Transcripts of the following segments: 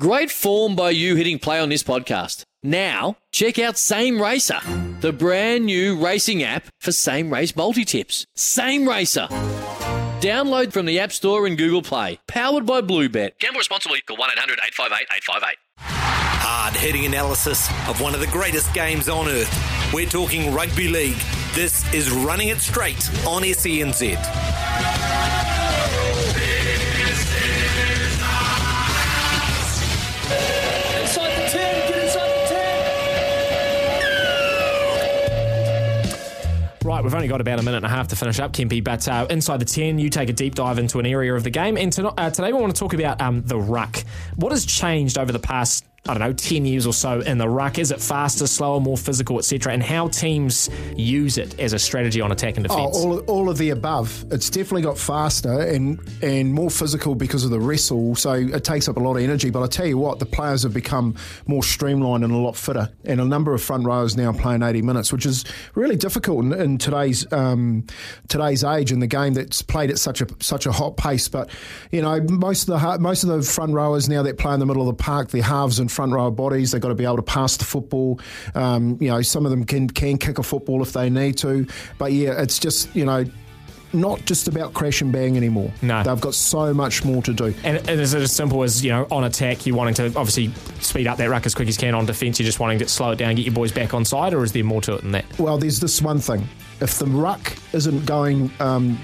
Great form by you hitting play on this podcast. Now, check out Same Racer, the brand new racing app for same race multi tips. Same Racer. Download from the App Store and Google Play. Powered by Bluebet. Gamble responsibly. Call 1 800 858 858. Hard hitting analysis of one of the greatest games on earth. We're talking rugby league. This is Running It Straight on SENZ. Right, we've only got about a minute and a half to finish up, Kempy, but uh, inside the 10, you take a deep dive into an area of the game. And to, uh, today we want to talk about um, the ruck. What has changed over the past I don't know, 10 years or so in the ruck? Is it faster, slower, more physical, etc.? And how teams use it as a strategy on attack and Oh, defence? all, all of the above. It's definitely got faster and and more physical because of the wrestle. So it takes up a lot of energy. But I tell you what, the players have become more streamlined and a lot fitter. And a number of front rowers now playing 80 minutes, which is really difficult in, in today's um, today's age in the game that's played at such a such a hot pace. But you know, most of the most of the front rowers now that play in the middle of the park, they're halves and front rower bodies. They've got to be able to pass the football. Um, you know, some of them can can kick a football if they need to. But yeah, it's just you know not just about crash and bang anymore. No. They've got so much more to do. And, and is it as simple as, you know, on attack, you're wanting to obviously speed up that ruck as quick as you can. On defence, you're just wanting to slow it down, get your boys back on side, or is there more to it than that? Well, there's this one thing. If the ruck isn't going um,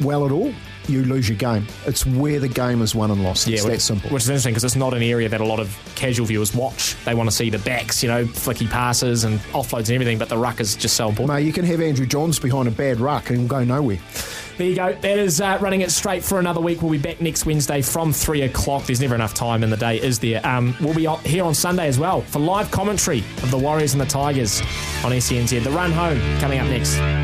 well at all, you lose your game. It's where the game is won and lost. It's which, that simple. Which is interesting because it's not an area that a lot of casual viewers watch. They want to see the backs, you know, flicky passes and offloads and everything, but the ruck is just so important. Mate, you can have Andrew Johns behind a bad ruck and he'll go nowhere. There you go. That is uh, running it straight for another week. We'll be back next Wednesday from 3 o'clock. There's never enough time in the day, is there? Um, we'll be here on Sunday as well for live commentary of the Warriors and the Tigers on SENZ. The run home coming up next.